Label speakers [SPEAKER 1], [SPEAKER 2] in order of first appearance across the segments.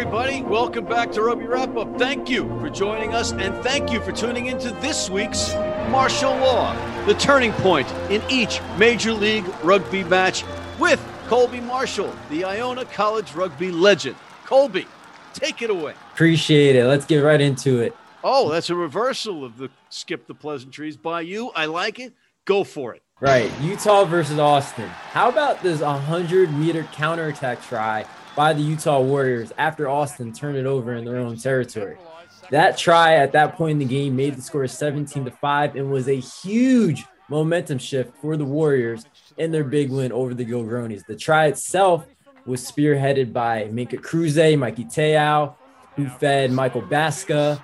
[SPEAKER 1] everybody. Welcome back to Rugby Wrap Up. Thank you for joining us, and thank you for tuning into this week's Martial Law, the turning point in each Major League Rugby match with Colby Marshall, the Iona College rugby legend. Colby, take it away.
[SPEAKER 2] Appreciate it. Let's get right into it.
[SPEAKER 1] Oh, that's a reversal of the skip the pleasantries by you. I like it. Go for it.
[SPEAKER 2] Right. Utah versus Austin. How about this 100 meter counterattack try by the Utah Warriors after Austin turned it over in their own territory? That try at that point in the game made the score 17 to 5 and was a huge momentum shift for the Warriors in their big win over the Gilgronis. The try itself was spearheaded by Minka Cruze, Mikey Te'o, who fed Michael Baska,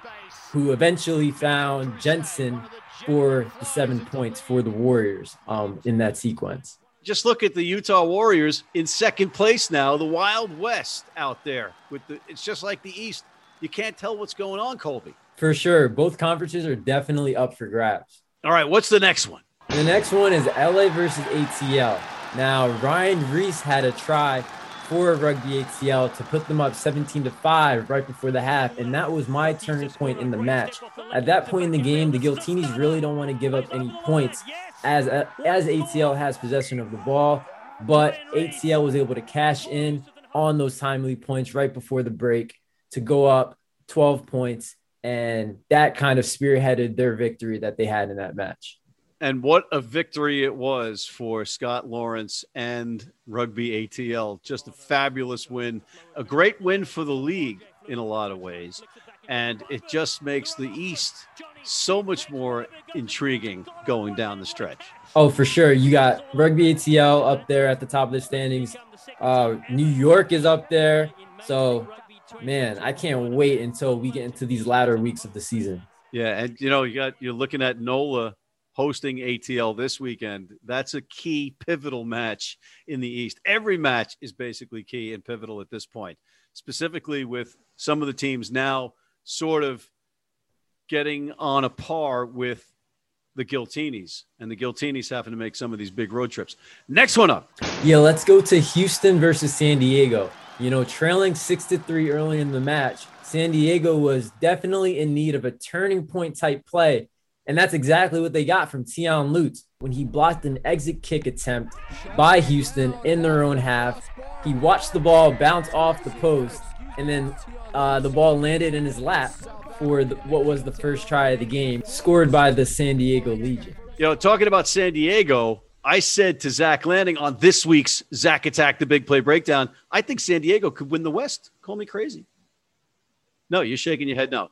[SPEAKER 2] who eventually found Jensen for the seven points for the Warriors um, in that sequence.
[SPEAKER 1] Just look at the Utah Warriors in second place now, the Wild West out there. With the, it's just like the East. You can't tell what's going on, Colby.
[SPEAKER 2] For sure, both conferences are definitely up for grabs.
[SPEAKER 1] All right, what's the next one?
[SPEAKER 2] The next one is LA versus ATL. Now, Ryan Reese had a try for Rugby ATL to put them up 17 to 5 right before the half. And that was my turning point in the match. At that point in the game, the Giltinis really don't want to give up any points as, uh, as ATL has possession of the ball. But ATL was able to cash in on those timely points right before the break to go up 12 points. And that kind of spearheaded their victory that they had in that match.
[SPEAKER 1] And what a victory it was for Scott Lawrence and Rugby ATL. Just a fabulous win, a great win for the league in a lot of ways. And it just makes the East so much more intriguing going down the stretch.
[SPEAKER 2] Oh, for sure. You got Rugby ATL up there at the top of the standings. Uh, New York is up there. So, man, I can't wait until we get into these latter weeks of the season.
[SPEAKER 1] Yeah, and you know, you got you're looking at NOLA hosting ATL this weekend. That's a key pivotal match in the East. Every match is basically key and pivotal at this point, specifically with some of the teams now sort of getting on a par with the Giltinis, and the Giltinis having to make some of these big road trips. Next one up.
[SPEAKER 2] Yeah, let's go to Houston versus San Diego. You know, trailing six to three early in the match, San Diego was definitely in need of a turning point type play and that's exactly what they got from Tian Lutz when he blocked an exit kick attempt by Houston in their own half. He watched the ball bounce off the post, and then uh, the ball landed in his lap for the, what was the first try of the game, scored by the San Diego Legion.
[SPEAKER 1] You know, talking about San Diego, I said to Zach Landing on this week's Zach Attack the Big Play Breakdown, I think San Diego could win the West. Call me crazy. No, you're shaking your head no.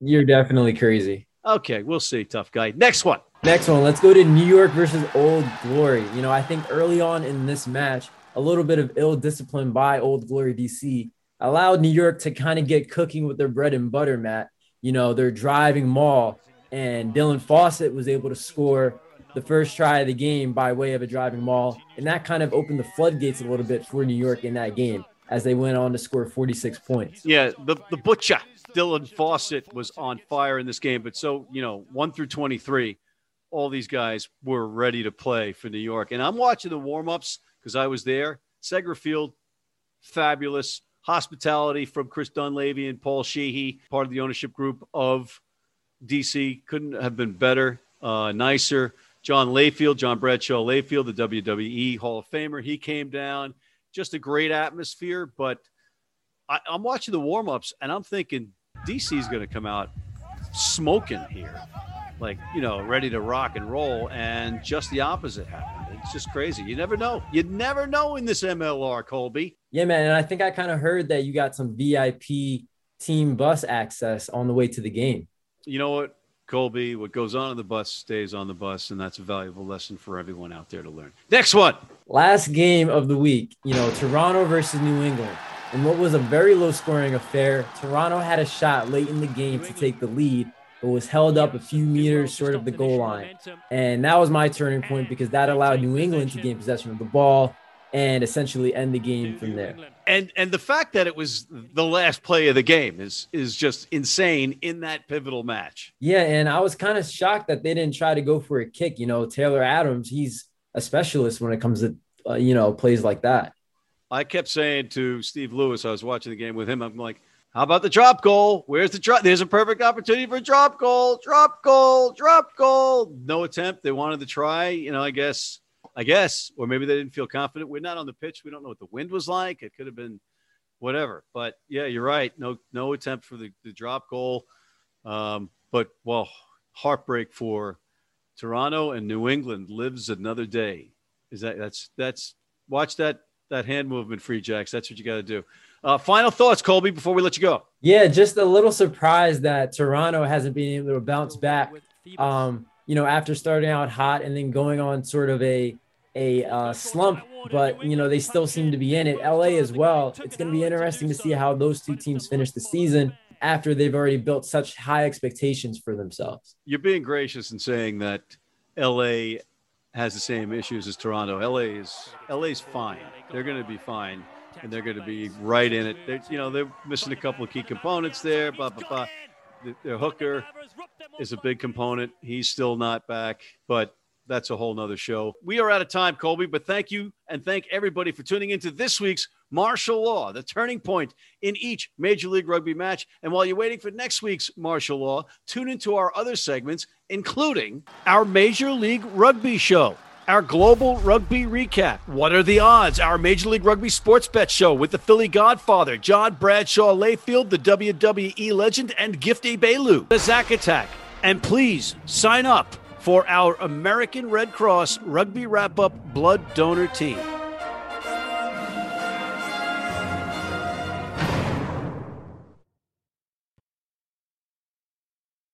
[SPEAKER 2] You're definitely crazy.
[SPEAKER 1] Okay, we'll see, tough guy. Next one.
[SPEAKER 2] Next one. Let's go to New York versus Old Glory. You know, I think early on in this match, a little bit of ill discipline by Old Glory DC allowed New York to kind of get cooking with their bread and butter, Matt. You know, they're driving maul, and Dylan Fawsitt was able to score the first try of the game by way of a driving maul. And that kind of opened the floodgates a little bit for New York in that game as they went on to score 46 points.
[SPEAKER 1] Yeah, the, the butcher Dylan Fawsitt was on fire in this game, but so, you know, one through 23, all these guys were ready to play for New York. And I'm watching the warm ups because I was there. Segra Field, fabulous. Hospitality from Chris Dunlavey and Paul Sheehy, part of the ownership group of DC. Couldn't have been better, uh, nicer. John Layfield, John Bradshaw Layfield, the WWE Hall of Famer, he came down. Just a great atmosphere, but I, I'm watching the warm ups and I'm thinking DC is going to come out smoking here, like, you know, ready to rock and roll. And just the opposite happened. It's just crazy. You never know. You never know in this MLR, Colby.
[SPEAKER 2] Yeah, man. And I think I kind of heard that you got some VIP team bus access on the way to the game.
[SPEAKER 1] You know what, Colby? What goes on in the bus stays on the bus. And that's a valuable lesson for everyone out there to learn. Next one.
[SPEAKER 2] Last game of the week, you know, Toronto versus New England. And what was a very low scoring affair, Toronto had a shot late in the game to take the lead, but was held up a few meters short of the goal line. And that was my turning point because that allowed New England to gain possession of the ball and essentially end the game from there.
[SPEAKER 1] And and the fact that it was the last play of the game is is just insane in that pivotal match.
[SPEAKER 2] Yeah, and I was kind of shocked that they didn't try to go for a kick. You know, Taylor Adams, he's a specialist when it comes to uh, you know plays like that.
[SPEAKER 1] I kept saying to Steve Lewis, I was watching the game with him. I'm like, how about the drop goal? Where's the drop? There's a perfect opportunity for a drop goal, drop goal, drop goal. No attempt. They wanted to try. You know, I guess, I guess, or maybe they didn't feel confident. We're not on the pitch. We don't know what the wind was like. It could have been whatever. But yeah, you're right. No, no attempt for the, the drop goal. Um, but well, heartbreak for Toronto and New England lives another day. Is that that's that's watch that that hand movement, free jacks. That's what you got to do. Uh, final thoughts, Colby, before we let you go.
[SPEAKER 2] Yeah, just a little surprised that Toronto hasn't been able to bounce back. Um, you know, after starting out hot and then going on sort of a a uh, slump, but you know they still seem to be in it. LA as well. It's going to be interesting to see how those two teams finish the season after they've already built such high expectations for themselves.
[SPEAKER 1] You're being gracious in saying that LA has the same issues as Toronto. LA is LA's fine. They're going to be fine, and they're going to be right in it. They're, you know, they're missing a couple of key components there. Blah blah blah. Their hooker is a big component. He's still not back, but that's a whole nother show. We are out of time, Colby, but thank you and thank everybody for tuning into this week's Martial Law, the turning point in each Major League Rugby match. And while you're waiting for next week's Martial Law, tune into our other segments, including our Major League Rugby show. Our global rugby recap. What are the odds? Our Major League Rugby sports bet show with the Philly Godfather, John Bradshaw Layfield, the WWE legend, and Gifty Bailu. The Zack Attack. And please sign up for our American Red Cross Rugby Wrap Up Blood Donor Team.